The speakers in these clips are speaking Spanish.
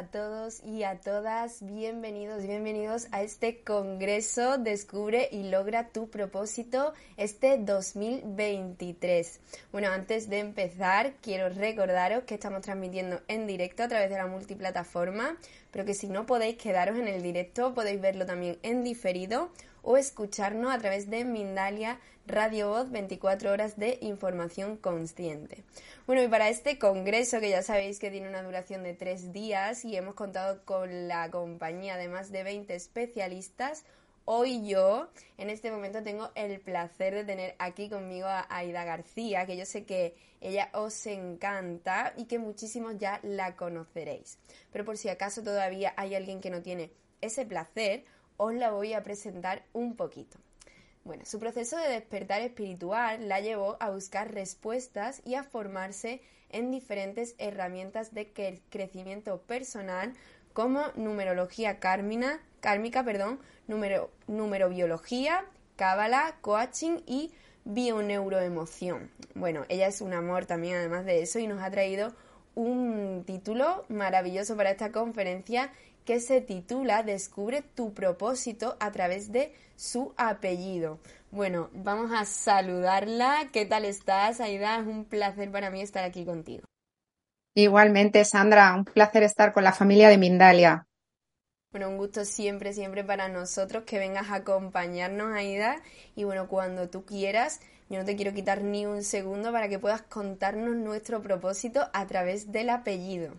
A todos y a todas. Bienvenidos, bienvenidos a este Congreso Descubre y logra tu propósito este 2023. Bueno, antes de empezar, quiero recordaros que estamos transmitiendo en directo a través de la multiplataforma, pero que si no podéis quedaros en el directo, podéis verlo también en diferido o escucharnos a través de Mindalia Radio Voz 24 horas de información consciente. Bueno, y para este congreso, que ya sabéis que tiene una duración de tres días y hemos contado con la compañía de más de 20 especialistas, hoy yo en este momento tengo el placer de tener aquí conmigo a Aida García, que yo sé que ella os encanta y que muchísimos ya la conoceréis. Pero por si acaso todavía hay alguien que no tiene ese placer, os la voy a presentar un poquito. Bueno, su proceso de despertar espiritual la llevó a buscar respuestas y a formarse en diferentes herramientas de crecimiento personal como numerología kármica, kármica perdón, numero, numerobiología, cábala, coaching y bioneuroemoción. Bueno, ella es un amor también además de eso y nos ha traído un título maravilloso para esta conferencia que se titula Descubre tu propósito a través de su apellido. Bueno, vamos a saludarla. ¿Qué tal estás, Aida? Es un placer para mí estar aquí contigo. Igualmente, Sandra, un placer estar con la familia de Mindalia. Bueno, un gusto siempre, siempre para nosotros que vengas a acompañarnos, Aida. Y bueno, cuando tú quieras, yo no te quiero quitar ni un segundo para que puedas contarnos nuestro propósito a través del apellido.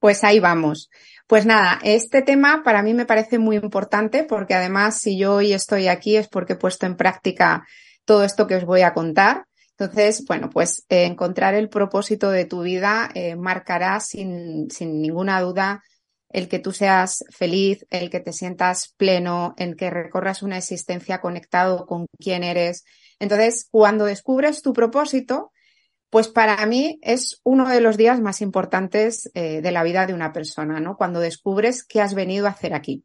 Pues ahí vamos. Pues nada, este tema para mí me parece muy importante porque además si yo hoy estoy aquí es porque he puesto en práctica todo esto que os voy a contar. Entonces, bueno, pues eh, encontrar el propósito de tu vida eh, marcará sin, sin ninguna duda el que tú seas feliz, el que te sientas pleno, el que recorras una existencia conectado con quién eres. Entonces, cuando descubres tu propósito, pues para mí es uno de los días más importantes eh, de la vida de una persona, ¿no? Cuando descubres qué has venido a hacer aquí.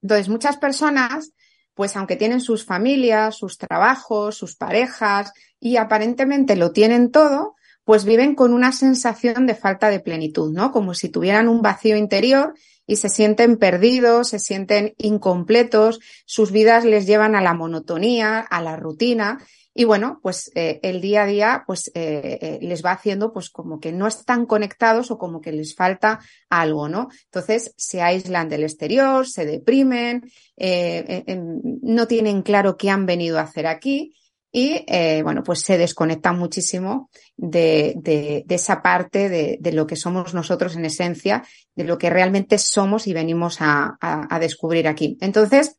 Entonces, muchas personas, pues aunque tienen sus familias, sus trabajos, sus parejas y aparentemente lo tienen todo, pues viven con una sensación de falta de plenitud, ¿no? Como si tuvieran un vacío interior y se sienten perdidos, se sienten incompletos, sus vidas les llevan a la monotonía, a la rutina y bueno, pues eh, el día a día pues eh, eh, les va haciendo pues como que no están conectados o como que les falta algo, ¿no? Entonces se aíslan del exterior, se deprimen, no tienen claro qué han venido a hacer aquí y bueno, pues se desconectan muchísimo de, de, esa parte de, de, lo que somos nosotros en esencia, de lo que realmente somos y venimos a, a, a descubrir aquí. Entonces,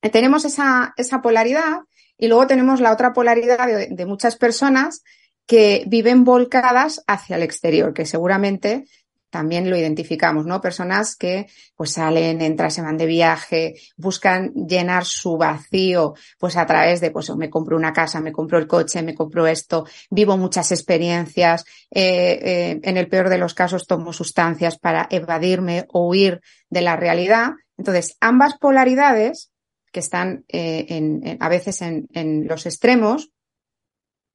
tenemos esa, esa polaridad y luego tenemos la otra polaridad de, muchas personas que viven volcadas hacia el exterior, que seguramente también lo identificamos, ¿no? Personas que pues salen, entran, se van de viaje, buscan llenar su vacío, pues a través de, pues me compro una casa, me compro el coche, me compro esto, vivo muchas experiencias, eh, eh, en el peor de los casos tomo sustancias para evadirme o huir de la realidad. Entonces, ambas polaridades que están eh, en, a veces en, en, los extremos,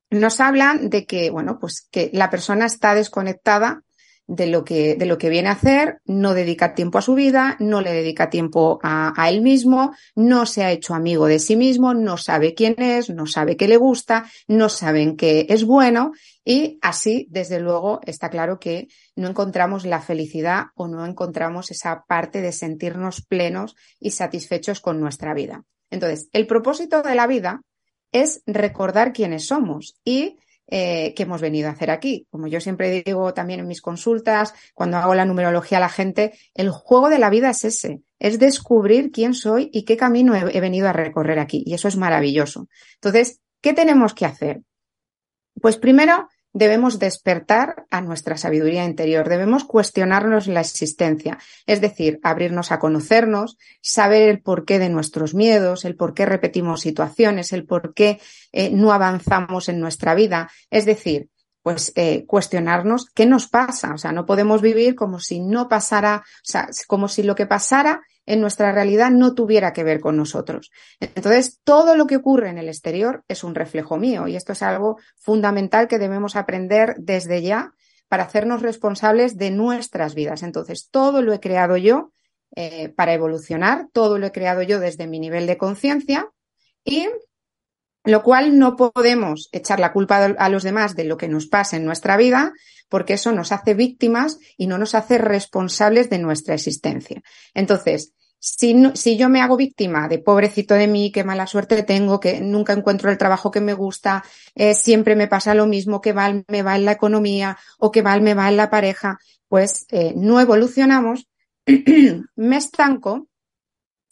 nos hablan de que, bueno, pues que la persona está desconectada de lo que, de lo que viene a hacer, no dedica tiempo a su vida, no le dedica tiempo a, a, él mismo, no se ha hecho amigo de sí mismo, no sabe quién es, no sabe qué le gusta, no saben qué es bueno y así, desde luego, está claro que no encontramos la felicidad o no encontramos esa parte de sentirnos plenos y satisfechos con nuestra vida. Entonces, el propósito de la vida es recordar quiénes somos y eh, que hemos venido a hacer aquí. Como yo siempre digo también en mis consultas, cuando hago la numerología a la gente, el juego de la vida es ese, es descubrir quién soy y qué camino he, he venido a recorrer aquí. Y eso es maravilloso. Entonces, ¿qué tenemos que hacer? Pues primero, debemos despertar a nuestra sabiduría interior, debemos cuestionarnos la existencia, es decir, abrirnos a conocernos, saber el porqué de nuestros miedos, el por qué repetimos situaciones, el por qué eh, no avanzamos en nuestra vida, es decir, pues eh, cuestionarnos qué nos pasa, o sea, no podemos vivir como si no pasara, o sea, como si lo que pasara en nuestra realidad no tuviera que ver con nosotros. Entonces, todo lo que ocurre en el exterior es un reflejo mío y esto es algo fundamental que debemos aprender desde ya para hacernos responsables de nuestras vidas. Entonces, todo lo he creado yo eh, para evolucionar, todo lo he creado yo desde mi nivel de conciencia y lo cual no podemos echar la culpa a los demás de lo que nos pasa en nuestra vida, porque eso nos hace víctimas y no nos hace responsables de nuestra existencia. Entonces, si, si, yo me hago víctima de pobrecito de mí, qué mala suerte tengo, que nunca encuentro el trabajo que me gusta, eh, siempre me pasa lo mismo, que mal me va en la economía o que mal me va en la pareja, pues eh, no evolucionamos, me estanco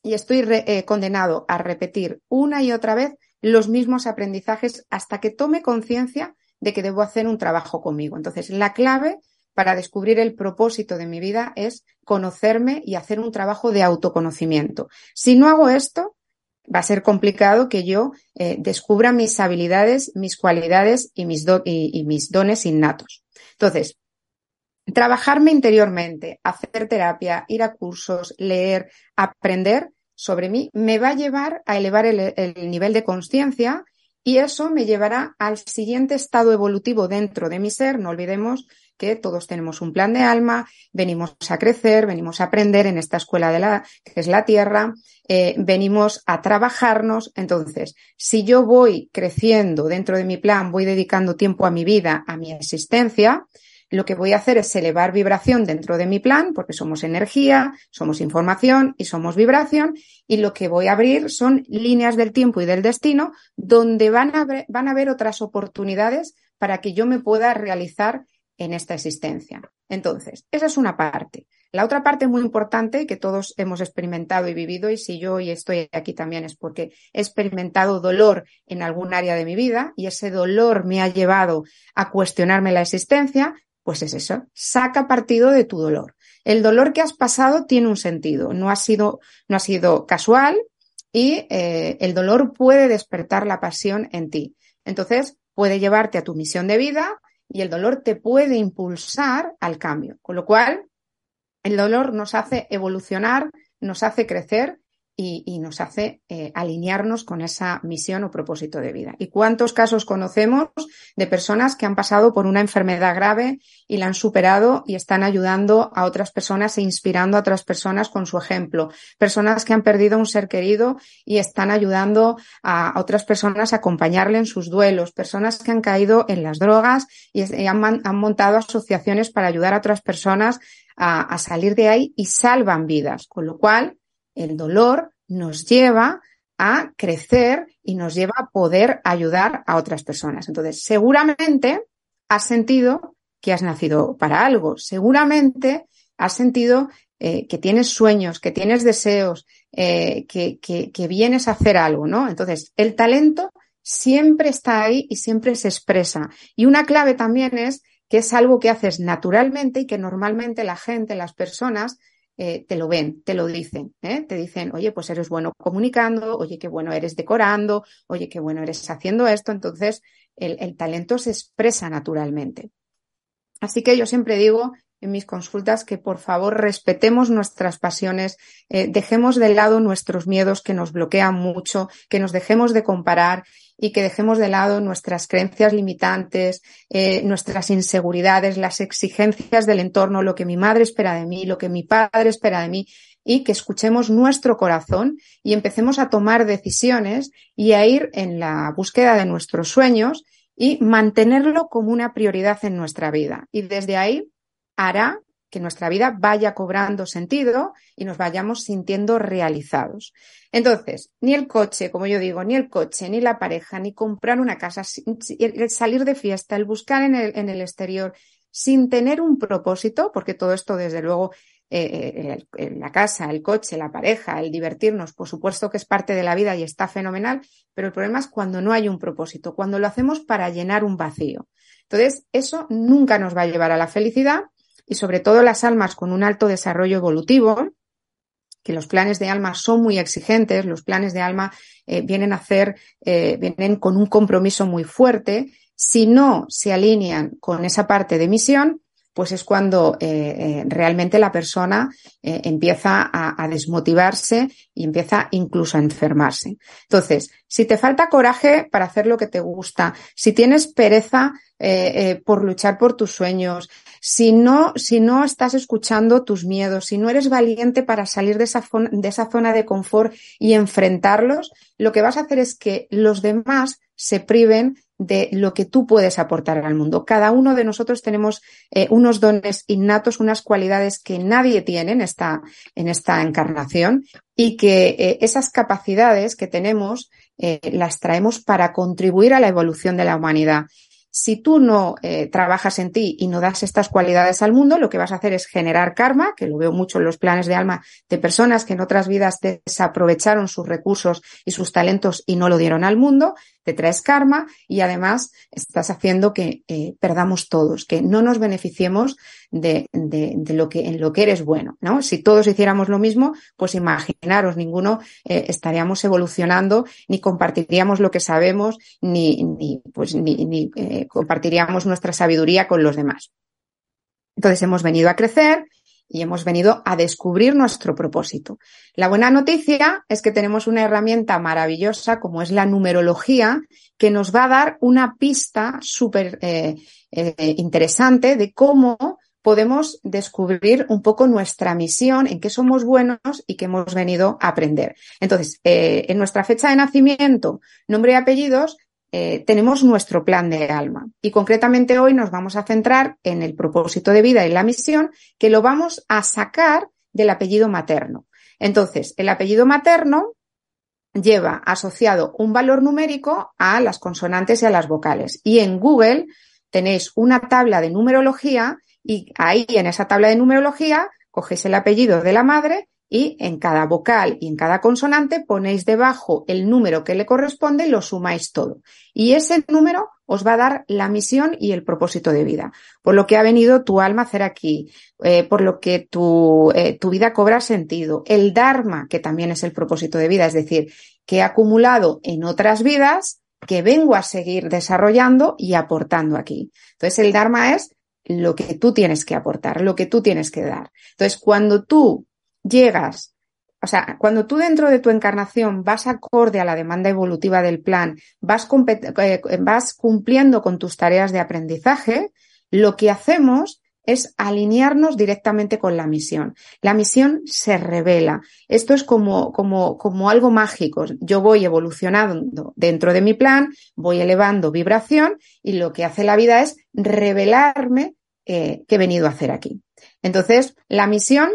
y estoy eh, condenado a repetir una y otra vez los mismos aprendizajes hasta que tome conciencia de que debo hacer un trabajo conmigo. Entonces, la clave para descubrir el propósito de mi vida es conocerme y hacer un trabajo de autoconocimiento. Si no hago esto, va a ser complicado que yo eh, descubra mis habilidades, mis cualidades y mis, y mis dones innatos. Entonces, trabajarme interiormente, hacer terapia, ir a cursos, leer, aprender sobre mí, me va a llevar a elevar el, nivel de conciencia y eso me llevará al siguiente estado evolutivo dentro de mi ser. No olvidemos que todos tenemos un plan de alma, venimos a crecer, venimos a aprender en esta escuela de la, que es la tierra, eh, venimos a trabajarnos. Entonces, si yo voy creciendo dentro de mi plan, voy dedicando tiempo a mi vida, a mi existencia, lo que voy a hacer es elevar vibración dentro de mi plan, porque somos energía, somos información y somos vibración, y lo que voy a abrir son líneas del tiempo y del destino donde van a, van a haber otras oportunidades para que yo me pueda realizar en esta existencia. Entonces, esa es una parte. La otra parte muy importante que todos hemos experimentado y vivido, y si yo hoy estoy aquí también es porque he experimentado dolor en algún área de mi vida y ese dolor me ha llevado a cuestionarme la existencia, pues es eso, saca partido de tu dolor. El dolor que has pasado tiene un sentido, no ha sido, no ha sido casual y eh, el dolor puede despertar la pasión en ti. Entonces, puede llevarte a tu misión de vida y el dolor te puede impulsar al cambio. Con lo cual, el dolor nos hace evolucionar, nos hace crecer y, nos hace eh, alinearnos con esa misión o propósito de vida. ¿Y cuántos casos conocemos de personas que han pasado por una enfermedad grave y la han superado y están ayudando a otras personas e inspirando a otras personas con su ejemplo? Personas que han perdido un ser querido y están ayudando a otras personas a acompañarle en sus duelos. Personas que han caído en las drogas y, han, montado asociaciones para ayudar a otras personas a salir de ahí y salvan vidas. Con lo cual, el dolor nos lleva a crecer y nos lleva a poder ayudar a otras personas. Entonces, seguramente has sentido que has nacido para algo, seguramente has sentido eh, que tienes sueños, que tienes deseos, eh, que, que vienes a hacer algo, ¿no? Entonces, el talento siempre está ahí y siempre se expresa. Y una clave también es que es algo que haces naturalmente y que normalmente la gente, las personas, eh, te lo ven, te lo dicen, ¿eh? te dicen, oye, pues eres bueno comunicando, oye, qué bueno eres decorando, oye, qué bueno eres haciendo esto, entonces el, talento se expresa naturalmente. Así que yo siempre digo en mis consultas que por favor respetemos nuestras pasiones, eh, dejemos de lado nuestros miedos que nos bloquean mucho, que nos dejemos de comparar y que dejemos de lado nuestras creencias limitantes, eh, nuestras inseguridades, las exigencias del entorno, lo que mi madre espera de mí, lo que mi padre espera de mí y que escuchemos nuestro corazón y empecemos a tomar decisiones y a ir en la búsqueda de nuestros sueños y mantenerlo como una prioridad en nuestra vida. Y desde ahí hará que nuestra vida vaya cobrando sentido y nos vayamos sintiendo realizados. Entonces, ni el coche, como yo digo, ni el coche, ni la pareja, ni comprar una casa, el salir de fiesta, el buscar en el, exterior, sin tener un propósito, porque todo esto, desde luego, eh, eh la casa, el coche, la pareja, el divertirnos, por supuesto que es parte de la vida y está fenomenal, pero el problema es cuando no hay un propósito, cuando lo hacemos para llenar un vacío. Entonces, eso nunca nos va a llevar a la felicidad y sobre todo las almas con un alto desarrollo evolutivo, que los planes de alma son muy exigentes, los planes de alma eh, vienen a hacer, eh, vienen con un compromiso muy fuerte. Si no se alinean con esa parte de misión, pues es cuando eh, eh, realmente la persona eh, empieza a, desmotivarse y empieza incluso a enfermarse. Entonces, si te falta coraje para hacer lo que te gusta, si tienes pereza por luchar por tus sueños, si no, si no estás escuchando tus miedos, si no eres valiente para salir de esa, de esa zona de confort y enfrentarlos, lo que vas a hacer es que los demás se priven de lo que tú puedes aportar al mundo. Cada uno de nosotros tenemos eh, unos dones innatos, unas cualidades que nadie tiene en esta, en esta encarnación y que eh, esas capacidades que tenemos eh, las traemos para contribuir a la evolución de la humanidad. Si tú no trabajas en ti y no das estas cualidades al mundo, lo que vas a hacer es generar karma, que lo veo mucho en los planes de alma de personas que en otras vidas desaprovecharon sus recursos y sus talentos y no lo dieron al mundo, te traes karma y además estás haciendo que eh, perdamos todos, que no nos beneficiemos de, de, de, lo que, en lo que eres bueno, ¿no? Si todos hiciéramos lo mismo, pues imaginaros, ninguno eh, estaríamos evolucionando, ni compartiríamos lo que sabemos, ni, ni pues, ni, ni eh, compartiríamos nuestra sabiduría con los demás. Entonces hemos venido a crecer, y hemos venido a descubrir nuestro propósito. La buena noticia es que tenemos una herramienta maravillosa como es la numerología que nos va a dar una pista súper eh, eh, interesante de cómo podemos descubrir un poco nuestra misión, en qué somos buenos y qué hemos venido a aprender. Entonces, eh, en nuestra fecha de nacimiento, nombre y apellidos, eh, tenemos nuestro plan de alma. Y concretamente hoy nos vamos a centrar en el propósito de vida y la misión, que lo vamos a sacar del apellido materno. Entonces, el apellido materno lleva asociado un valor numérico a las consonantes y a las vocales. Y en Google tenéis una tabla de numerología y ahí en esa tabla de numerología cogéis el apellido de la madre y en cada vocal y en cada consonante ponéis debajo el número que le corresponde y lo sumáis todo. Y ese número os va a dar la misión y el propósito de vida, por lo que ha venido tu alma a hacer aquí, eh, por lo que tu, eh, tu vida cobra sentido, el Dharma, que también es el propósito de vida, es decir, que he acumulado en otras vidas que vengo a seguir desarrollando y aportando aquí. Entonces, el Dharma es lo que tú tienes que aportar, lo que tú tienes que dar. Entonces, cuando tú llegas, o sea, cuando tú dentro de tu encarnación vas acorde a la demanda evolutiva del plan, vas, eh, vas cumpliendo con tus tareas de aprendizaje, lo que hacemos es alinearnos directamente con la misión. La misión se revela. Esto es como, como, como algo mágico. Yo voy evolucionando dentro de mi plan, voy elevando vibración y lo que hace la vida es revelarme eh, qué he venido a hacer aquí. Entonces, la misión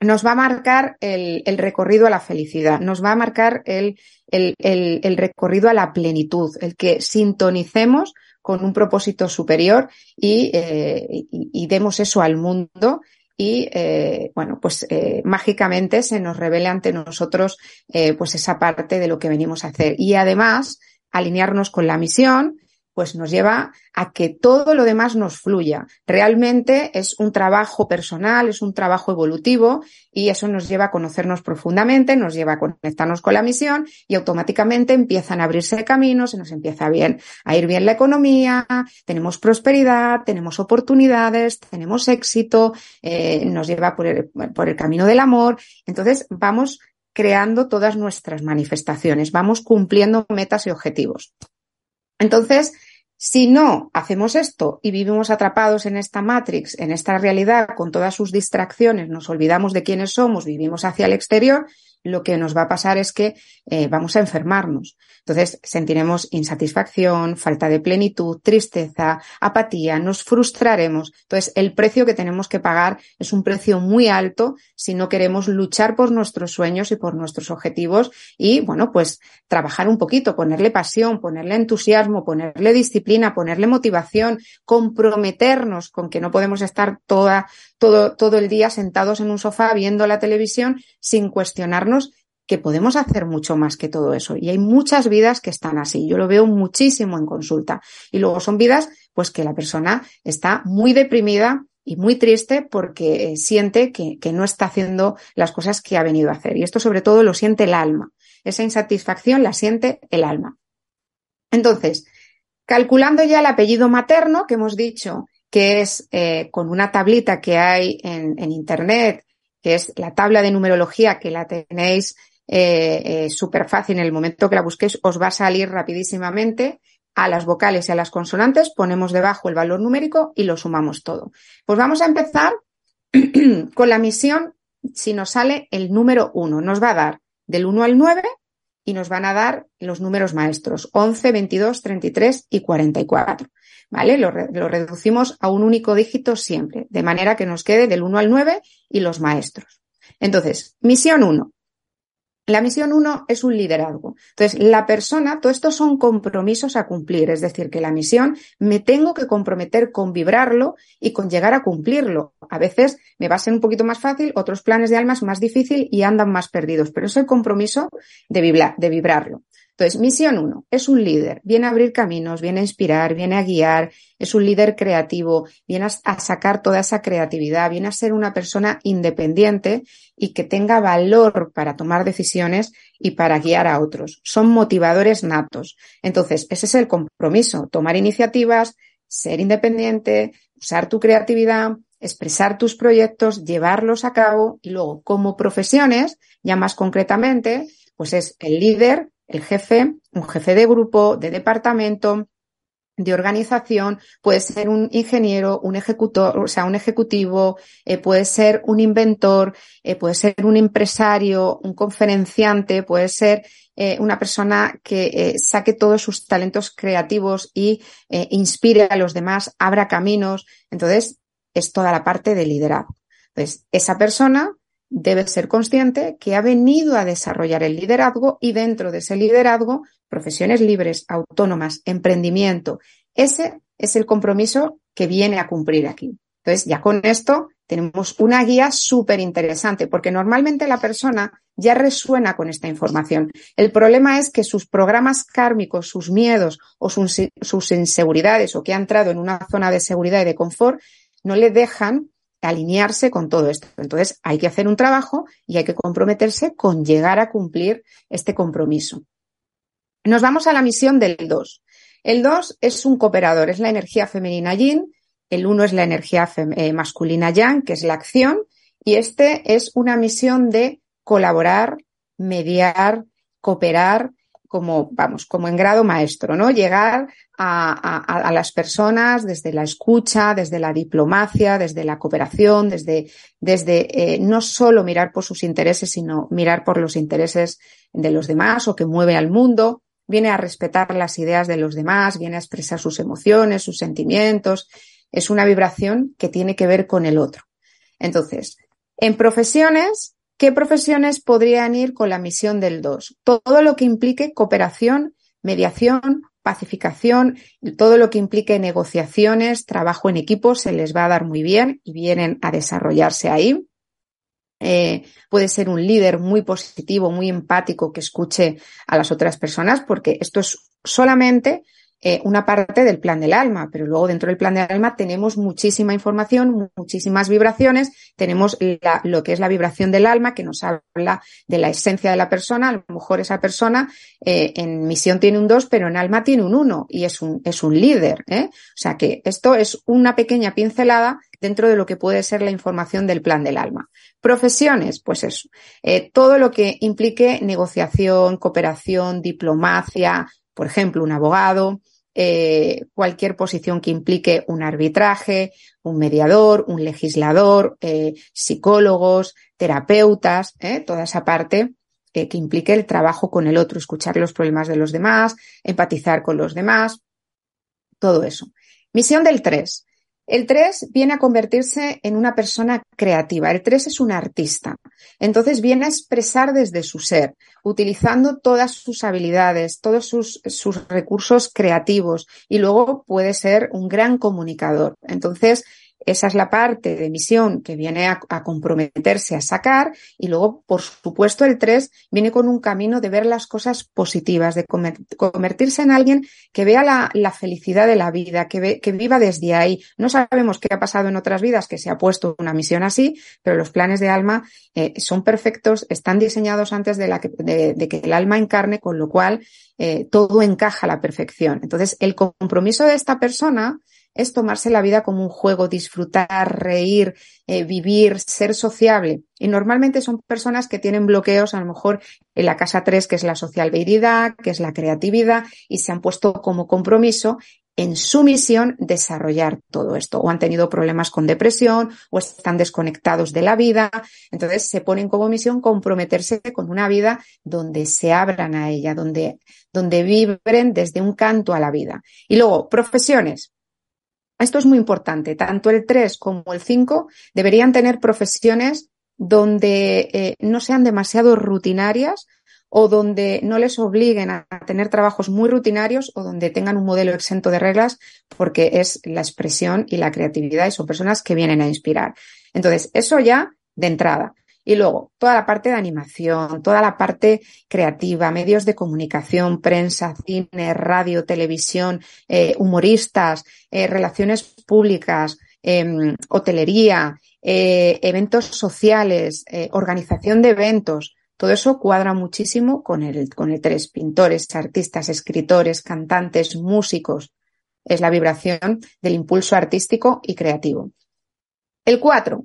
nos va a marcar el, el, recorrido a la felicidad, nos va a marcar el, el, el, recorrido a la plenitud, el que sintonicemos con un propósito superior y, eh, y, demos eso al mundo y eh, bueno pues eh, mágicamente se nos revele ante nosotros eh, pues esa parte de lo que venimos a hacer. Y además alinearnos con la misión pues nos lleva a que todo lo demás nos fluya. Realmente es un trabajo personal, es un trabajo evolutivo y eso nos lleva a conocernos profundamente, nos lleva a conectarnos con la misión y automáticamente empiezan a abrirse caminos, se nos empieza bien a ir bien la economía, tenemos prosperidad, tenemos oportunidades, tenemos éxito, eh, nos lleva por el, por el camino del amor. Entonces vamos creando todas nuestras manifestaciones, vamos cumpliendo metas y objetivos. Entonces, si no hacemos esto y vivimos atrapados en esta matrix, en esta realidad, con todas sus distracciones, nos olvidamos de quiénes somos, vivimos hacia el exterior, lo que nos va a pasar es que eh, vamos a enfermarnos. Entonces sentiremos insatisfacción, falta de plenitud, tristeza, apatía, nos frustraremos. Entonces el precio que tenemos que pagar es un precio muy alto si no queremos luchar por nuestros sueños y por nuestros objetivos y bueno, pues trabajar un poquito, ponerle pasión, ponerle entusiasmo, ponerle disciplina, ponerle motivación, comprometernos con que no podemos estar toda, todo, todo el día sentados en un sofá viendo la televisión sin que podemos hacer mucho más que todo eso. Y hay muchas vidas que están así. Yo lo veo muchísimo en consulta. Y luego son vidas, pues que la persona está muy deprimida y muy triste porque siente que, que no está haciendo las cosas que ha venido a hacer. Y esto sobre todo lo siente el alma. Esa insatisfacción la siente el alma. Entonces, calculando ya el apellido materno, que hemos dicho que es eh, con una tablita que hay en, Internet, que es la tabla de numerología que la tenéis eh, eh, súper fácil en el momento que la busquéis, os va a salir rapidísimamente. A las vocales y a las consonantes ponemos debajo el valor numérico y lo sumamos todo. Pues vamos a empezar con la misión si nos sale el número 1. Nos va a dar del 1 al 9 y nos van a dar los números maestros 11, 22, 33 y 44. ¿Vale? Lo, lo, reducimos a un único dígito siempre, de manera que nos quede del 1 al 9 y los maestros. Entonces, misión 1. La misión 1 es un liderazgo. Entonces, la persona, todo esto son compromisos a cumplir, es decir, que la misión me tengo que comprometer con vibrarlo y con llegar a cumplirlo. A veces me va a ser un poquito más fácil, otros planes de almas más difícil y andan más perdidos, pero es el compromiso de, vibrar, de vibrarlo. Entonces, misión uno, es un líder, viene a abrir caminos, viene a inspirar, viene a guiar, es un líder creativo, viene a, sacar toda esa creatividad, viene a ser una persona independiente y que tenga valor para tomar decisiones y para guiar a otros. Son motivadores natos. Entonces, ese es el compromiso, tomar iniciativas, ser independiente, usar tu creatividad, expresar tus proyectos, llevarlos a cabo y luego como profesiones, ya más concretamente, pues es el líder, el jefe, un jefe de grupo, de departamento, de organización, puede ser un ingeniero, un ejecutor, o sea, un ejecutivo, eh, puede ser un inventor, eh, puede ser un empresario, un conferenciante, puede ser eh, una persona que saque todos sus talentos creativos y inspire a los demás, abra caminos. Entonces, es toda la parte de liderazgo. Entonces, esa persona debe ser consciente que ha venido a desarrollar el liderazgo y dentro de ese liderazgo, profesiones libres, autónomas, emprendimiento. Ese es el compromiso que viene a cumplir aquí. Entonces, ya con esto tenemos una guía súper interesante, porque normalmente la persona ya resuena con esta información. El problema es que sus programas kármicos, sus miedos o sus, sus inseguridades o que ha entrado en una zona de seguridad y de confort, no le dejan alinearse con todo esto. Entonces, hay que hacer un trabajo y hay que comprometerse con llegar a cumplir este compromiso. Nos vamos a la misión del 2. El 2 es un cooperador, es la energía femenina yin, el 1 es la energía eh, masculina yang, que es la acción, y este es una misión de colaborar, mediar, cooperar como, vamos, como en grado maestro, ¿no? Llegar a, las personas desde la escucha, desde la diplomacia, desde la cooperación, desde, desde eh, no solo mirar por sus intereses, sino mirar por los intereses de los demás o que mueve al mundo. Viene a respetar las ideas de los demás, viene a expresar sus emociones, sus sentimientos. Es una vibración que tiene que ver con el otro. Entonces, en profesiones, ¿Qué profesiones podrían ir con la misión del 2? Todo lo que implique cooperación, mediación, pacificación, todo lo que implique negociaciones, trabajo en equipo, se les va a dar muy bien y vienen a desarrollarse ahí. Eh, puede ser un líder muy positivo, muy empático que escuche a las otras personas, porque esto es solamente eh, una parte del plan del alma, pero luego dentro del plan del alma tenemos muchísima información, muchísimas vibraciones, tenemos lo que es la vibración del alma que nos habla de la esencia de la persona, a lo mejor esa persona eh, en misión tiene un 2, pero en alma tiene un 1 y es un, es un líder. ¿eh? O sea que esto es una pequeña pincelada dentro de lo que puede ser la información del plan del alma. Profesiones, pues eso, eh, todo lo que implique negociación, cooperación, diplomacia, por ejemplo, un abogado, eh, cualquier posición que implique un arbitraje, un mediador, un legislador, eh, psicólogos, terapeutas, eh, toda esa parte que implique el trabajo con el otro, escuchar los problemas de los demás, empatizar con los demás, todo eso. Misión del 3. El 3 viene a convertirse en una persona creativa. El 3 es un artista. Entonces viene a expresar desde su ser, utilizando todas sus habilidades, todos sus, sus recursos creativos y luego puede ser un gran comunicador. Entonces, esa es la parte de misión que viene a, comprometerse a sacar y luego, por supuesto, el 3 viene con un camino de ver las cosas positivas, de convertirse en alguien que vea la, felicidad de la vida, que, que, viva desde ahí. No sabemos qué ha pasado en otras vidas, que se ha puesto una misión así, pero los planes de alma eh, son perfectos, están diseñados antes de, la que, de, que el alma encarne, con lo cual eh, todo encaja a la perfección. Entonces, el compromiso de esta persona es tomarse la vida como un juego, disfrutar, reír, eh, vivir, ser sociable. Y normalmente son personas que tienen bloqueos, a lo mejor en la casa 3, que es la sociabilidad, que es la creatividad, y se han puesto como compromiso en su misión desarrollar todo esto o han tenido problemas con depresión o están desconectados de la vida. Entonces se ponen como misión comprometerse con una vida donde se abran a ella, donde, donde vibren desde un canto a la vida. Y luego, profesiones. Esto es muy importante. Tanto el 3 como el 5 deberían tener profesiones donde eh, no sean demasiado rutinarias, o donde no les obliguen a tener trabajos muy rutinarios o donde tengan un modelo exento de reglas porque es la expresión y la creatividad y son personas que vienen a inspirar. Entonces, eso ya de entrada. Y luego, toda la parte de animación, toda la parte creativa, medios de comunicación, prensa, cine, radio, televisión, eh, humoristas, eh, relaciones públicas, em, hotelería, eh, eventos sociales, organización de eventos, todo eso cuadra muchísimo con el, con el tres, pintores, artistas, escritores, cantantes, músicos. Es la vibración del impulso artístico y creativo. El cuatro.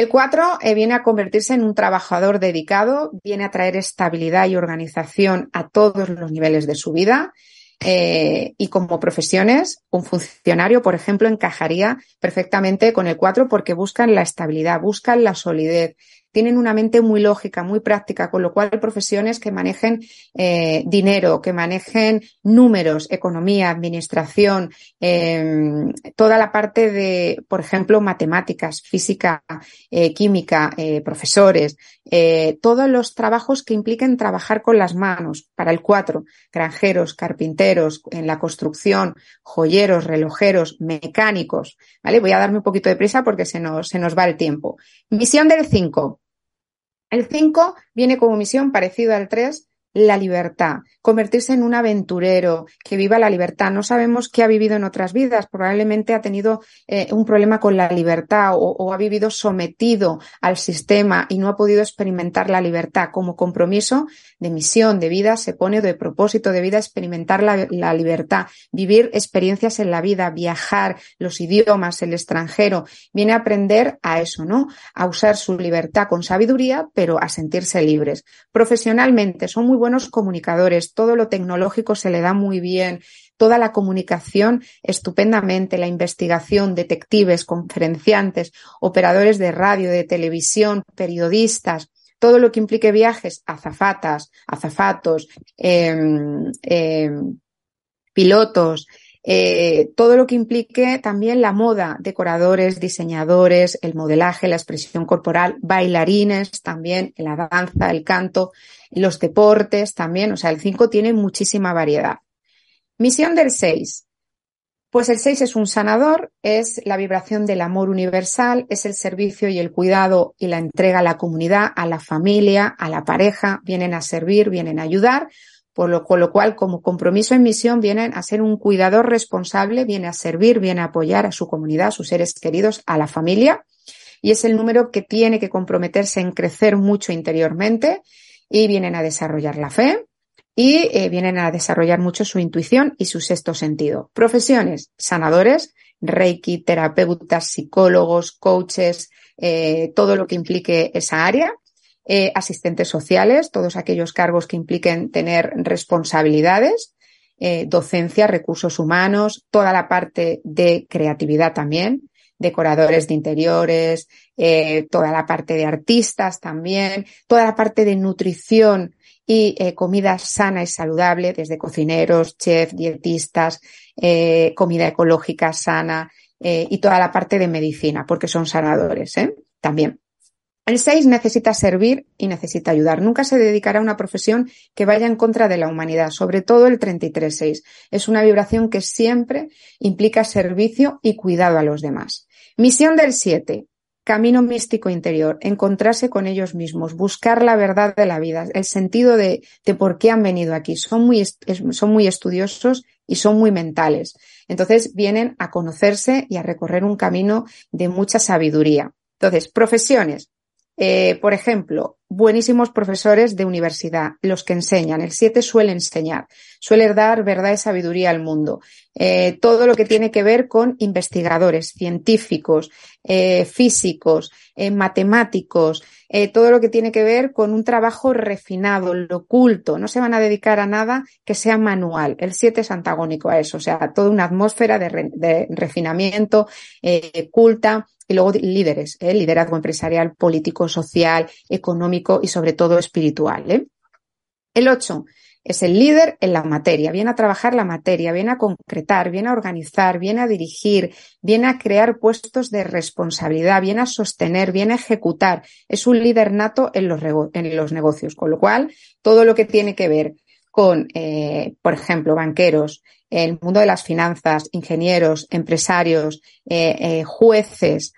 El cuatro eh, viene a convertirse en un trabajador dedicado, viene a traer estabilidad y organización a todos los niveles de su vida. Eh, y como profesiones, un funcionario, por ejemplo, encajaría perfectamente con el cuatro porque buscan la estabilidad, buscan la solidez, tienen una mente muy lógica, muy práctica, con lo cual profesiones que manejen eh, dinero, que manejen números, economía, administración, em, toda la parte de, por ejemplo, matemáticas, física, eh, química, eh, profesores, todos los trabajos que impliquen trabajar con las manos. Para el cuatro, granjeros, carpinteros, en la construcción, joyeros, relojeros, mecánicos. ¿Vale? Voy a darme un poquito de prisa porque se nos, se nos va el tiempo. Misión del cinco el 5 viene como misión parecido al 3, la libertad, convertirse en un aventurero que viva la libertad. No sabemos qué ha vivido en otras vidas, probablemente ha tenido eh, un problema con la libertad o, ha vivido sometido al sistema y no ha podido experimentar la libertad. Como compromiso de misión de vida se pone de propósito de vida experimentar la, la libertad, vivir experiencias en la vida, viajar, los idiomas, el extranjero. Viene a aprender a eso, ¿no? A usar su libertad con sabiduría, pero a sentirse libres. Profesionalmente son muy buenos comunicadores, todo lo tecnológico se le da muy bien, toda la comunicación estupendamente, la investigación, detectives, conferenciantes, operadores de radio, de televisión, periodistas, todo lo que implique viajes, azafatas, azafatos, em, em, pilotos, eh, todo lo que implique también la moda, decoradores, diseñadores, el modelaje, la expresión corporal, bailarines también, la danza, el canto, los deportes también, o sea, el 5 tiene muchísima variedad. Misión del 6. Pues el 6 es un sanador, es la vibración del amor universal, es el servicio y el cuidado y la entrega a la comunidad, a la familia, a la pareja, vienen a servir, vienen a ayudar, por lo, con lo cual, como compromiso en misión, vienen a ser un cuidador responsable, viene a servir, viene a apoyar a su comunidad, a sus seres queridos, a la familia. Y es el número que tiene que comprometerse en crecer mucho interiormente y vienen a desarrollar la fe y eh, vienen a desarrollar mucho su intuición y su sexto sentido. Profesiones, sanadores, reiki, terapeutas, psicólogos, coaches, eh, todo lo que implique esa área eh, asistentes sociales, todos aquellos cargos que impliquen tener responsabilidades, docencia, recursos humanos, toda la parte de creatividad también, decoradores de interiores, eh, toda la parte de artistas también, toda la parte de nutrición y comida sana y saludable, desde cocineros, chefs, dietistas, comida ecológica sana y toda la parte de medicina, porque son sanadores también. El 6 necesita servir y necesita ayudar. Nunca se dedicará a una profesión que vaya en contra de la humanidad, sobre todo el 33-6. Es una vibración que siempre implica servicio y cuidado a los demás. Misión del 7. Camino místico interior, encontrarse con ellos mismos, buscar la verdad de la vida, el sentido de, por qué han venido aquí. Son muy, son muy estudiosos y son muy mentales. Entonces vienen a conocerse y a recorrer un camino de mucha sabiduría. Entonces, profesiones. Eh, por ejemplo, buenísimos profesores de universidad, los que enseñan. El 7 suele enseñar. suele dar verdad y sabiduría al mundo. Eh, todo lo que tiene que ver con investigadores, científicos, eh, físicos, eh, matemáticos, todo lo que tiene que ver con un trabajo refinado, lo oculto. No se van a dedicar a nada que sea manual. El 7 es antagónico a eso, o sea, toda una atmósfera de, refinamiento, culta, y luego líderes, liderazgo empresarial, político, social, económico y sobre todo espiritual. El 8 es el líder en la materia, viene a trabajar la materia, viene a concretar, viene a organizar, viene a dirigir, viene a crear puestos de responsabilidad, viene a sostener, viene a ejecutar. Es un líder nato en los, en los negocios, con lo cual todo lo que tiene que ver con, eh, por ejemplo, banqueros, el mundo de las finanzas, ingenieros, empresarios, eh, eh, jueces,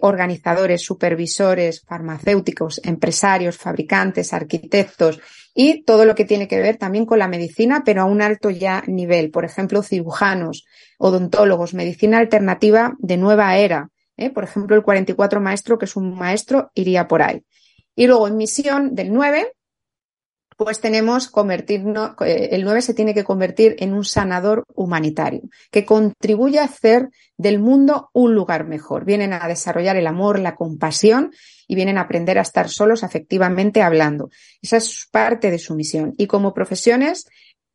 organizadores, supervisores, farmacéuticos, empresarios, fabricantes, arquitectos, y todo lo que tiene que ver también con la medicina, pero a un alto ya nivel. Por ejemplo, cirujanos, odontólogos, medicina alternativa de nueva era. ¿eh? Por ejemplo, el 44 maestro, que es un maestro, iría por ahí. Y luego en misión del 9, pues tenemos convertirnos, eh, el 9 se tiene que convertir en un sanador humanitario, que contribuye a hacer del mundo un lugar mejor. Vienen a desarrollar el amor, la compasión y vienen a aprender a estar solos afectivamente hablando. Esa es parte de su misión. Y como profesiones,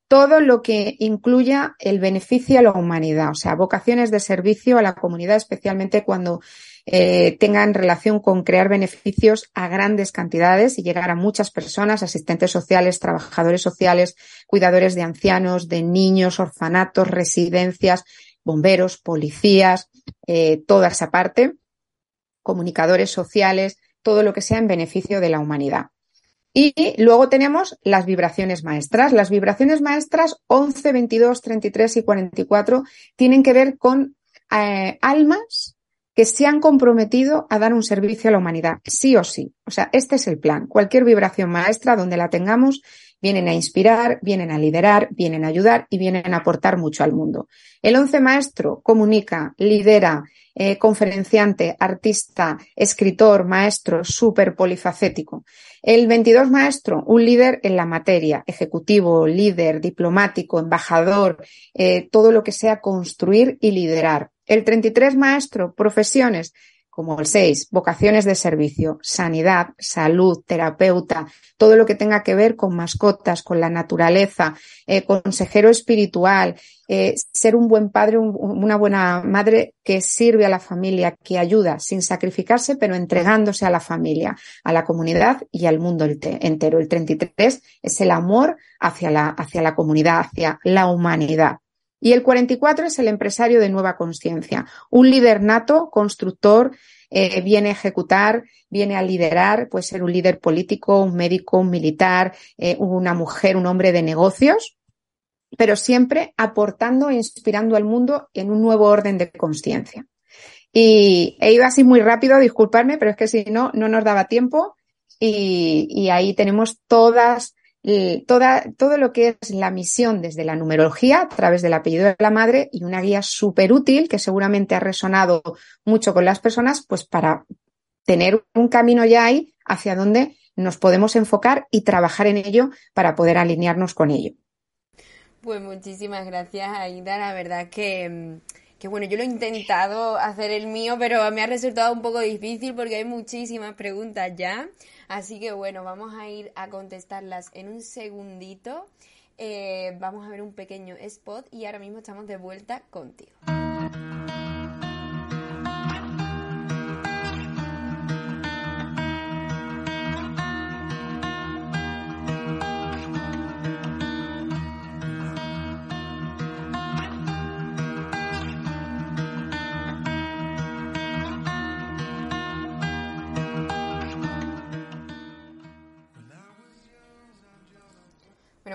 todo lo que incluya el beneficio a la humanidad, o sea, vocaciones de servicio a la comunidad, especialmente cuando eh, tengan relación con crear beneficios a grandes cantidades y llegar a muchas personas, asistentes sociales, trabajadores sociales, cuidadores de ancianos, de niños, orfanatos, residencias, bomberos, policías, eh, toda esa parte, comunicadores sociales, todo lo que sea en beneficio de la humanidad. Y luego tenemos las vibraciones maestras. Las vibraciones maestras 11, 22, 33 y 44 tienen que ver con eh, almas que se han comprometido a dar un servicio a la humanidad, sí o sí. O sea, este es el plan. Cualquier vibración maestra donde la tengamos, vienen a inspirar, vienen a liderar, vienen a ayudar y vienen a aportar mucho al mundo. El once maestro comunica, lidera, eh, conferenciante, artista, escritor, maestro, súper polifacético. El 22 maestro, un líder en la materia, ejecutivo, líder, diplomático, embajador, eh, todo lo que sea construir y liderar. El 33 maestro, profesiones, como el 6, vocaciones de servicio, sanidad, salud, terapeuta, todo lo que tenga que ver con mascotas, con la naturaleza, eh, consejero espiritual, eh, ser un buen padre, una buena madre que sirve a la familia, que ayuda sin sacrificarse, pero entregándose a la familia, a la comunidad y al mundo entero. El 33 es el amor hacia la, hacia la comunidad, hacia la humanidad. Y el 44 es el empresario de nueva conciencia, un líder nato, constructor, eh, viene a ejecutar, viene a liderar, puede ser un líder político, un médico, un militar, eh, una mujer, un hombre de negocios, pero siempre aportando e inspirando al mundo en un nuevo orden de conciencia. Y he ido así muy rápido, disculparme, pero es que si no, no nos daba tiempo. Y, y ahí tenemos todas toda, todo lo que es la misión desde la numerología a través del apellido de la madre y una guía súper útil que seguramente ha resonado mucho con las personas, pues para tener un camino ya ahí hacia donde nos podemos enfocar y trabajar en ello para poder alinearnos con ello. Pues muchísimas gracias, Aida. La verdad que, que, bueno, yo lo he intentado hacer el mío, pero me ha resultado un poco difícil porque hay muchísimas preguntas ya. Así que bueno, vamos a ir a contestarlas en un segundito. Eh, vamos a ver un pequeño spot y ahora mismo estamos de vuelta contigo.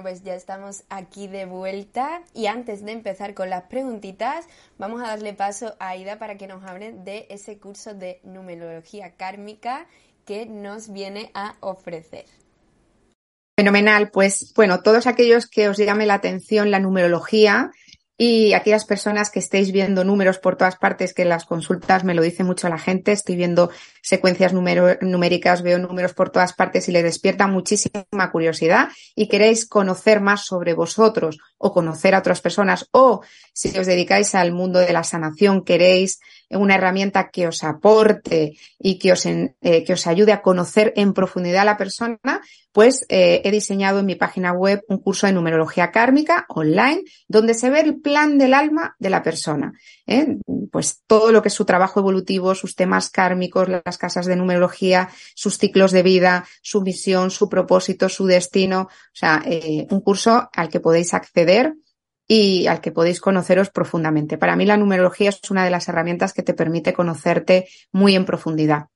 Pues ya estamos aquí de vuelta y antes de empezar con las preguntitas, vamos a darle paso a Aida para que nos hable de ese curso de numerología kármica que nos viene a ofrecer. Fenomenal, pues bueno, todos aquellos que os llame la atención la numerología, Y aquellas personas que estéis viendo números por todas partes, que las consultas me lo dice mucho la gente, estoy viendo secuencias numéricas, veo números por todas partes y le despierta muchísima curiosidad y queréis conocer más sobre vosotros o conocer a otras personas o si os dedicáis al mundo de la sanación, queréis una herramienta que os aporte y que os, eh, que os ayude a conocer en profundidad a la persona, pues eh, he diseñado en mi página web un curso de numerología kármica online donde se ve el plan del alma de la persona. ¿eh? Pues todo lo que es su trabajo evolutivo, sus temas kármicos, las casas de numerología, sus ciclos de vida, su misión, su propósito, su destino. O sea, un curso al que podéis acceder y al que podéis conoceros profundamente. Para mí la numerología es una de las herramientas que te permite conocerte muy en profundidad.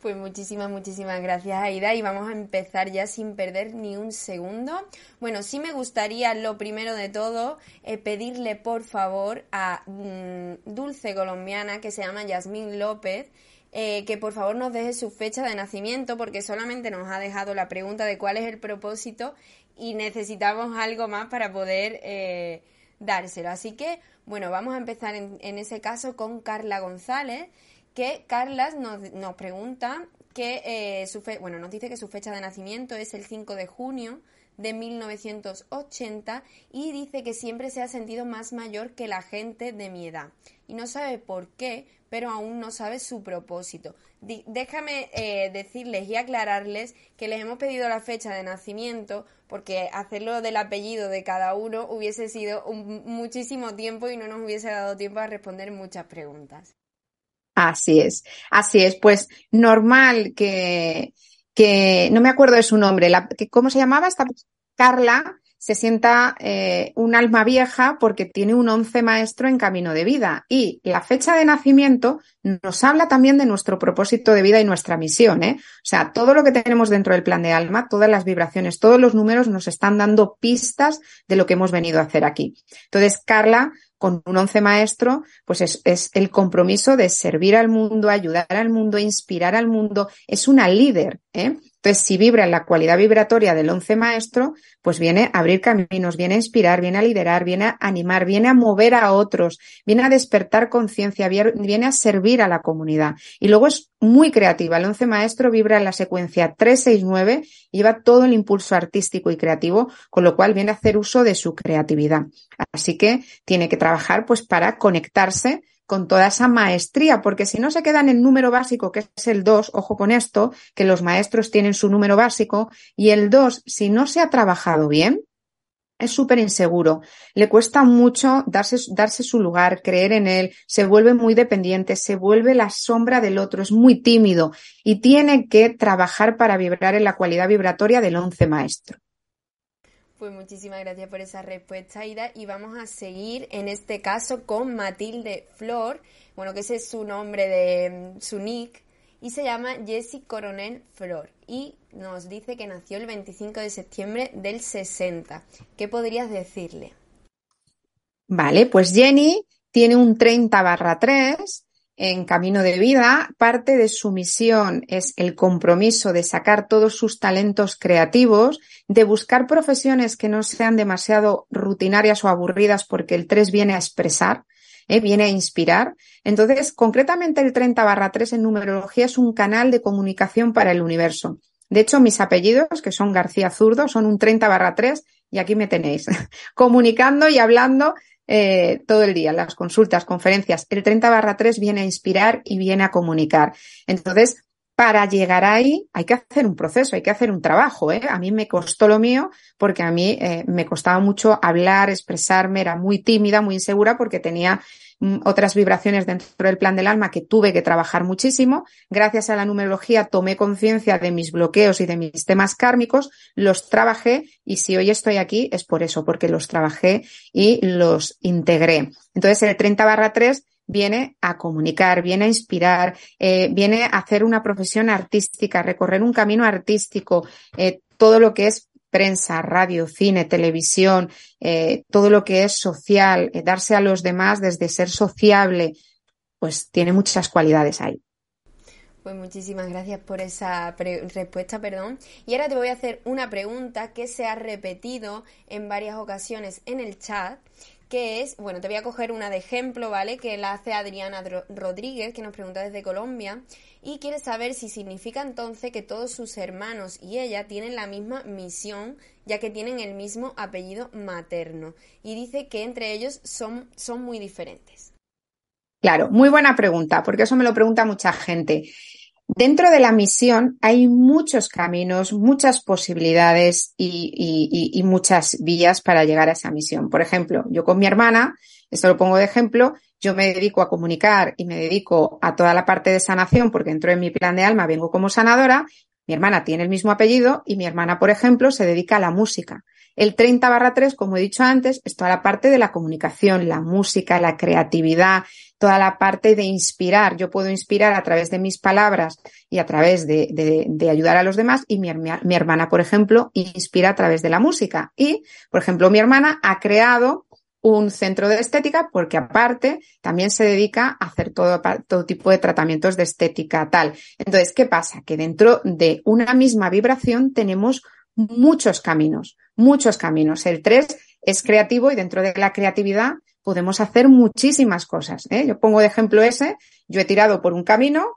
Pues muchísimas, muchísimas gracias Aida y vamos a empezar ya sin perder ni un segundo. Bueno, sí me gustaría lo primero de todo eh, pedirle por favor a mm, Dulce Colombiana que se llama Yasmín López eh, que por favor nos deje su fecha de nacimiento porque solamente nos ha dejado la pregunta de cuál es el propósito y necesitamos algo más para poder eh, dárselo. Así que, bueno, vamos a empezar en, ese caso con Carla González, que Carla nos, pregunta que eh, su fe, bueno, nos dice que su fecha de nacimiento es el 5 de junio de 1980 y dice que siempre se ha sentido más mayor que la gente de mi edad. Y no sabe por qué, pero aún no sabe su propósito. déjame eh, decirles y aclararles que les hemos pedido la fecha de nacimiento porque hacerlo del apellido de cada uno hubiese sido muchísimo tiempo y no nos hubiese dado tiempo a responder muchas preguntas. Así es, así es. Pues normal que, que no me acuerdo de su nombre, la, ¿cómo se llamaba esta? Carla, se sienta eh, un alma vieja porque tiene un once maestro en camino de vida. Y la fecha de nacimiento nos habla también de nuestro propósito de vida y nuestra misión. ¿eh? O sea, todo lo que tenemos dentro del plan de alma, todas las vibraciones, todos los números nos están dando pistas de lo que hemos venido a hacer aquí. Entonces, Carla con un once maestro, pues es, es, el compromiso de servir al mundo, ayudar al mundo, inspirar al mundo. Es una líder, ¿eh? Entonces, si vibra la cualidad vibratoria del once maestro, pues viene a abrir caminos, viene a inspirar, viene a liderar, viene a animar, viene a mover a otros, viene a despertar conciencia, viene a servir a la comunidad. Y luego es muy creativa. El once maestro vibra en la secuencia 369 y lleva todo el impulso artístico y creativo, con lo cual viene a hacer uso de su creatividad. Así que tiene que trabajar pues para conectarse con toda esa maestría, porque si no se queda en el número básico, que es el 2, ojo con esto, que los maestros tienen su número básico, y el 2, si no se ha trabajado bien, es súper inseguro, le cuesta mucho darse, darse su lugar, creer en él, se vuelve muy dependiente, se vuelve la sombra del otro, es muy tímido y tiene que trabajar para vibrar en la cualidad vibratoria del once maestro. Pues muchísimas gracias por esa respuesta, Ida. Y vamos a seguir en este caso con Matilde Flor, bueno, que ese es su nombre de mm, su nick, y se llama Jessie Coronel Flor. Y nos dice que nació el 25 de septiembre del 60. ¿Qué podrías decirle? Vale, pues Jenny tiene un 30 barra 3 en Camino de Vida, parte de su misión es el compromiso de sacar todos sus talentos creativos, de buscar profesiones que no sean demasiado rutinarias o aburridas porque el 3 viene a expresar, ¿eh? viene a inspirar. Entonces, concretamente el 30 barra 3 en numerología es un canal de comunicación para el universo. De hecho, mis apellidos, que son García Zurdo, son un 30 barra 3 y aquí me tenéis, comunicando y hablando eh, todo el día, las consultas, conferencias. El 30 barra 3 viene a inspirar y viene a comunicar. Entonces, para llegar ahí hay que hacer un proceso, hay que hacer un trabajo. ¿eh? A mí me costó lo mío porque a mí eh, me costaba mucho hablar, expresarme, era muy tímida, muy insegura porque tenía Mm, otras vibraciones dentro del plan del alma que tuve que trabajar muchísimo. Gracias a la numerología tomé conciencia de mis bloqueos y de mis temas kármicos, los trabajé y si hoy estoy aquí es por eso, porque los trabajé y los integré. Entonces el 30 barra 3 viene a comunicar, viene a inspirar, eh, viene a hacer una profesión artística, recorrer un camino artístico, eh, todo lo que es prensa, radio, cine, televisión, eh, todo lo que es social, darse a los demás desde ser sociable, pues tiene muchas cualidades ahí. Pues muchísimas gracias por esa respuesta, perdón. Y ahora te voy a hacer una pregunta que se ha repetido en varias ocasiones en el chat, que es, bueno, te voy a coger una de ejemplo, ¿vale? Que la hace Adriana Rodríguez, que nos pregunta desde Colombia, y quiere saber si significa entonces que todos sus hermanos y ella tienen la misma misión, ya que tienen el mismo apellido materno. Y dice que entre ellos son, son muy diferentes. Claro, muy buena pregunta, porque eso me lo pregunta mucha gente. Dentro de la misión hay muchos caminos, muchas posibilidades y, muchas vías para llegar a esa misión. Por ejemplo, yo con mi hermana, esto lo pongo de ejemplo, yo me dedico a comunicar y me dedico a toda la parte de sanación porque entro en mi plan de alma, vengo como sanadora. Mi hermana tiene el mismo apellido y mi hermana, por ejemplo, se dedica a la música. El 30 barra 3, como he dicho antes, es toda la parte de la comunicación, la música, la creatividad, toda la parte de inspirar. Yo puedo inspirar a través de mis palabras y a través de, ayudar a los demás y mi, hermana, por ejemplo, inspira a través de la música. Y, por ejemplo, mi hermana ha creado un centro de estética porque aparte también se dedica a hacer todo, todo tipo de tratamientos de estética tal. Entonces, ¿qué pasa? Que dentro de una misma vibración tenemos muchos caminos, muchos caminos. El 3 es creativo y dentro de la creatividad podemos hacer muchísimas cosas. ¿eh? Yo pongo de ejemplo ese, yo he tirado por un camino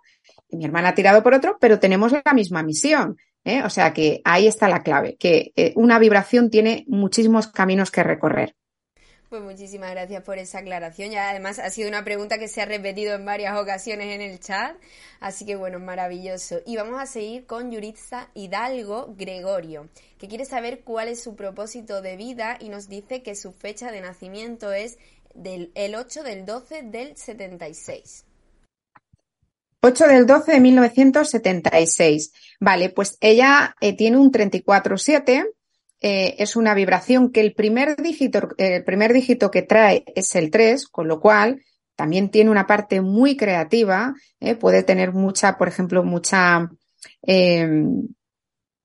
y mi hermana ha tirado por otro, pero tenemos la misma misión. ¿eh? O sea que ahí está la clave, que eh, una vibración tiene muchísimos caminos que recorrer. Pues muchísimas gracias por esa aclaración. Ya además ha sido una pregunta que se ha repetido en varias ocasiones en el chat. Así que bueno, maravilloso. Y vamos a seguir con Yuritza Hidalgo Gregorio, que quiere saber cuál es su propósito de vida y nos dice que su fecha de nacimiento es del, el 8 del 12 del 76. 8 del 12 de 1976. Vale, pues ella eh, tiene un 34-7 eh, es una vibración que el primer dígito, el primer dígito que trae es el 3, con lo cual también tiene una parte muy creativa, eh, puede tener mucha, por ejemplo, mucha, eh,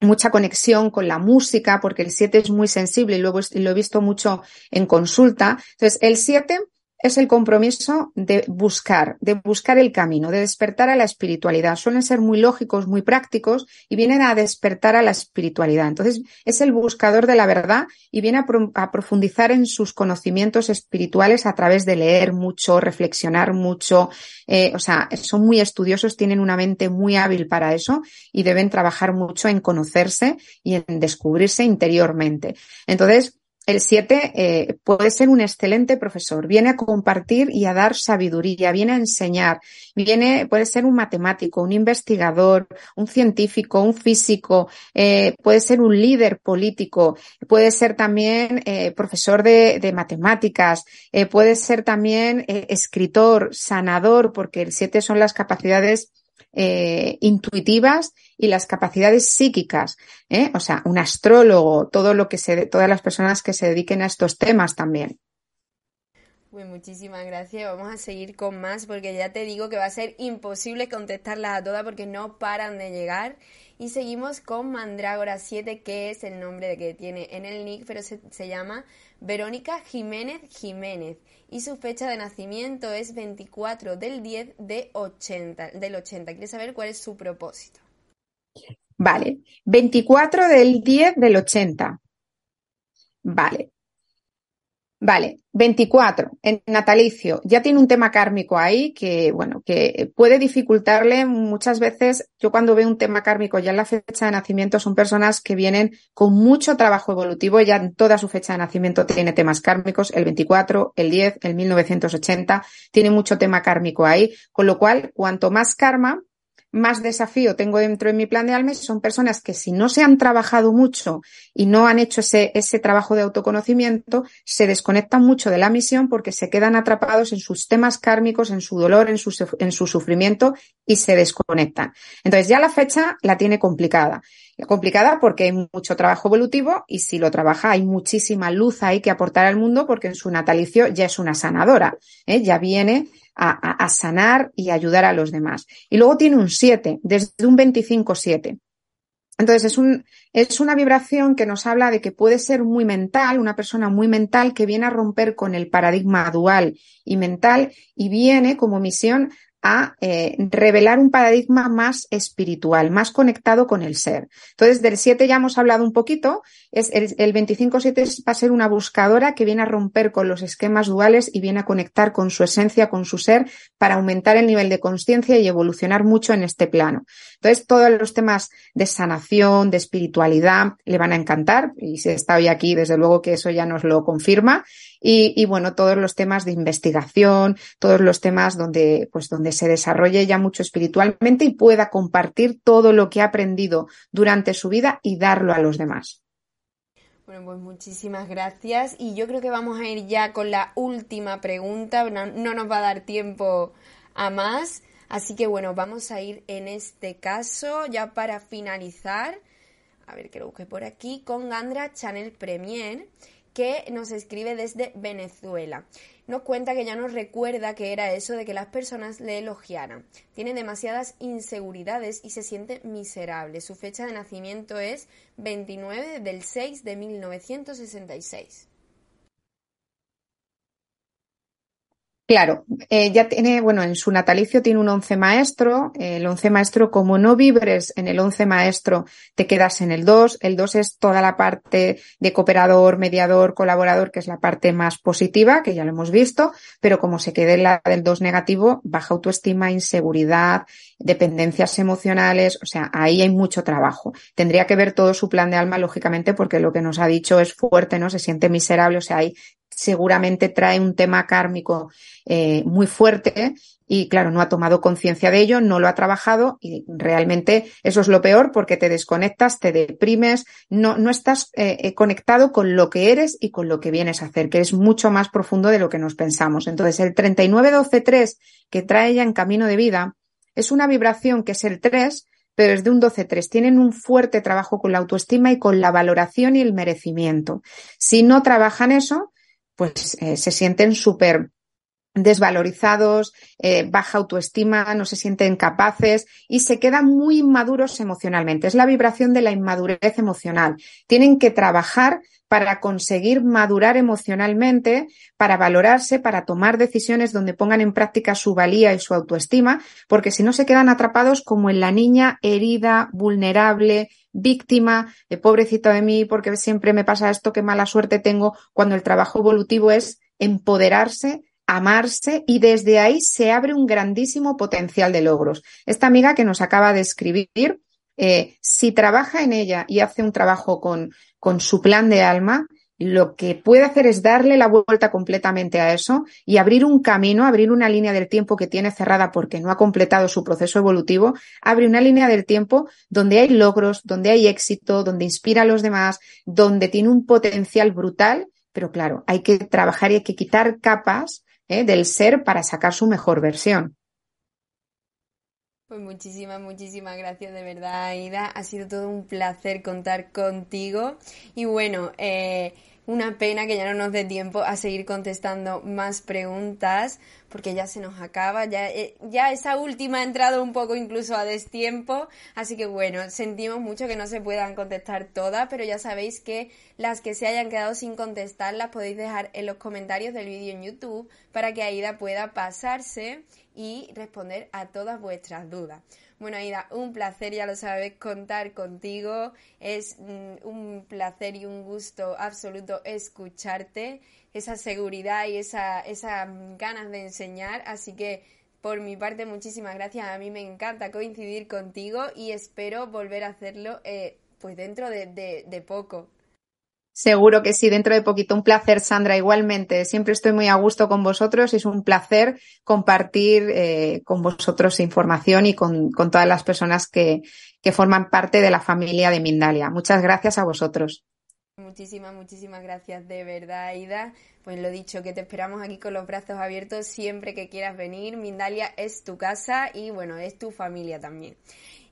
mucha conexión con la música, porque el 7 es muy sensible y luego lo he visto mucho en consulta. Entonces, el 7 es el compromiso de buscar, de buscar el camino, de despertar a la espiritualidad. Suelen ser muy lógicos, muy prácticos y vienen a despertar a la espiritualidad. Entonces, es el buscador de la verdad y viene a, profundizar en sus conocimientos espirituales a través de leer mucho, reflexionar mucho. Eh, o sea, son muy estudiosos, tienen una mente muy hábil para eso y deben trabajar mucho en conocerse y en descubrirse interiormente. Entonces, el 7 eh, puede ser un excelente profesor, viene a compartir y a dar sabiduría, viene a enseñar, viene, puede ser un matemático, un investigador, un científico, un físico, eh, puede ser un líder político, puede ser también eh, profesor de, de matemáticas, eh, puede ser también eh, escritor, sanador, porque el 7 son las capacidades eh, intuitivas y las capacidades psíquicas, ¿eh? o sea, un astrólogo, todo lo que se, todas las personas que se dediquen a estos temas también. Pues muchísimas gracias. Vamos a seguir con más porque ya te digo que va a ser imposible contestarlas a todas porque no paran de llegar. Y seguimos con Mandrágora 7, que es el nombre que tiene en el nick, pero se, se llama Verónica Jiménez Jiménez y su fecha de nacimiento es 24 del 10 de 80, del 80. Quiere saber cuál es su propósito. Vale, 24 del 10 del 80. Vale. Vale, 24, en natalicio, ya tiene un tema kármico ahí que, bueno, que puede dificultarle muchas veces. Yo cuando veo un tema kármico ya en la fecha de nacimiento son personas que vienen con mucho trabajo evolutivo, ya en toda su fecha de nacimiento tiene temas kármicos, el 24, el 10, el 1980, tiene mucho tema kármico ahí, con lo cual, cuanto más karma, más desafío tengo dentro de mi plan de alma son personas que si no se han trabajado mucho y no han hecho ese, ese trabajo de autoconocimiento, se desconectan mucho de la misión porque se quedan atrapados en sus temas kármicos, en su dolor, en su, en su sufrimiento y se desconectan. Entonces ya la fecha la tiene complicada. Complicada porque hay mucho trabajo evolutivo y si lo trabaja hay muchísima luz ahí que aportar al mundo porque en su natalicio ya es una sanadora, ¿eh? ya viene a, sanar y ayudar a los demás. Y luego tiene un 7, desde un 25-7. Entonces es, un, es una vibración que nos habla de que puede ser muy mental, una persona muy mental que viene a romper con el paradigma dual y mental y viene como misión a eh, revelar un paradigma más espiritual, más conectado con el ser. Entonces, del 7 ya hemos hablado un poquito, es el, el 25-7 va a ser una buscadora que viene a romper con los esquemas duales y viene a conectar con su esencia, con su ser, para aumentar el nivel de conciencia y evolucionar mucho en este plano. Entonces, todos los temas de sanación, de espiritualidad, le van a encantar, y si está hoy aquí, desde luego que eso ya nos lo confirma. Y, bueno, todos los temas de investigación, todos los temas donde, pues, donde se desarrolle ya mucho espiritualmente y pueda compartir todo lo que ha aprendido durante su vida y darlo a los demás. Bueno, pues muchísimas gracias. Y yo creo que vamos a ir ya con la última pregunta. No, nos va a dar tiempo a más. Así que bueno, vamos a ir en este caso ya para finalizar. A ver que lo busque por aquí. Con Gandra Channel Premier que nos escribe desde Venezuela. Nos cuenta que ya nos recuerda que era eso de que las personas le elogiaran. Tiene demasiadas inseguridades y se siente miserable. Su fecha de nacimiento es 29 del 6 de 1966. Claro, eh, ya tiene, bueno, en su natalicio tiene un once maestro. El once maestro, como no vibres en el once maestro, te quedas en el dos. El dos es toda la parte de cooperador, mediador, colaborador, que es la parte más positiva, que ya lo hemos visto, pero como se quede en la del dos negativo, baja autoestima, inseguridad, dependencias emocionales, o sea, ahí hay mucho trabajo. Tendría que ver todo su plan de alma, lógicamente, porque lo que nos ha dicho es fuerte, ¿no? Se siente miserable, o sea, hay seguramente trae un tema kármico eh, muy fuerte y claro, no ha tomado conciencia de ello, no lo ha trabajado y realmente eso es lo peor porque te desconectas, te deprimes, no, no estás eh, eh conectado con lo que eres y con lo que vienes a hacer, que es mucho más profundo de lo que nos pensamos. Entonces, el 3912-3 que trae ella en camino de vida es una vibración que es el 3, pero es de un 12-3. Tienen un fuerte trabajo con la autoestima y con la valoración y el merecimiento. Si no trabajan eso, pues eh, se sienten súper desvalorizados, eh, baja autoestima, no se sienten capaces y se quedan muy inmaduros emocionalmente. Es la vibración de la inmadurez emocional. Tienen que trabajar para conseguir madurar emocionalmente, para valorarse, para tomar decisiones donde pongan en práctica su valía y su autoestima, porque si no se quedan atrapados como en la niña herida, vulnerable, víctima, de pobrecito de mí, porque siempre me pasa esto, qué mala suerte tengo, cuando el trabajo evolutivo es empoderarse, amarse y desde ahí se abre un grandísimo potencial de logros. Esta amiga que nos acaba de escribir, eh, si trabaja en ella y hace un trabajo con, con su plan de alma, lo que puede hacer es darle la vuelta completamente a eso y abrir un camino, abrir una línea del tiempo que tiene cerrada porque no ha completado su proceso evolutivo, abre una línea del tiempo donde hay logros, donde hay éxito, donde inspira a los demás, donde tiene un potencial brutal, pero claro, hay que trabajar y hay que quitar capas ¿eh? del ser para sacar su mejor versión. Pues muchísimas, muchísimas gracias de verdad, Aida. Ha sido todo un placer contar contigo. Y bueno, eh, una pena que ya no nos dé tiempo a seguir contestando más preguntas, porque ya se nos acaba, ya, eh, ya esa última ha entrado un poco incluso a destiempo, así que bueno, sentimos mucho que no se puedan contestar todas, pero ya sabéis que las que se hayan quedado sin contestar las podéis dejar en los comentarios del vídeo en YouTube para que Aida pueda pasarse y responder a todas vuestras dudas. Bueno, Aida, un placer, ya lo sabes, contar contigo. Es mm, un placer y un gusto absoluto escucharte, esa seguridad y esa, esas ganas de enseñar. Así que, por mi parte, muchísimas gracias. A mí me encanta coincidir contigo y espero volver a hacerlo eh, pues dentro de, de poco. Seguro que sí, dentro de poquito. Un placer, Sandra, igualmente. Siempre estoy muy a gusto con vosotros es un placer compartir eh, con vosotros información y con, con todas las personas que, que, forman parte de la familia de Mindalia. Muchas gracias a vosotros. Muchísimas, muchísimas gracias de verdad, Aida. Pues lo dicho, que te esperamos aquí con los brazos abiertos siempre que quieras venir. Mindalia es tu casa y bueno, es tu familia también.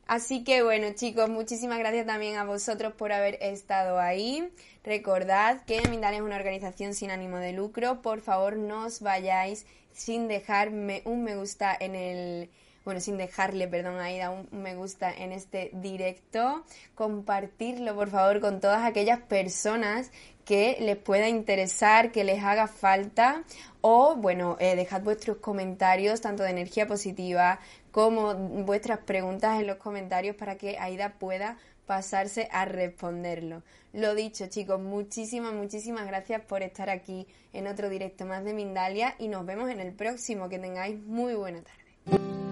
Así que bueno chicos, muchísimas gracias también a vosotros por haber estado ahí. Recordad que Mindalia es una organización sin ánimo de lucro. Por favor, no os vayáis sin dejarme un me gusta en el bueno, sin dejarle, perdón, a Ida un me gusta en este directo, compartirlo por favor con todas aquellas personas que les pueda interesar, que les haga falta o bueno, eh, dejad vuestros comentarios tanto de energía positiva como vuestras preguntas en los comentarios para que Aida pueda pasarse a responderlo. Lo dicho, chicos, muchísimas, muchísimas gracias por estar aquí en otro directo más de Mindalia y nos vemos en el próximo. Que tengáis muy buena tarde.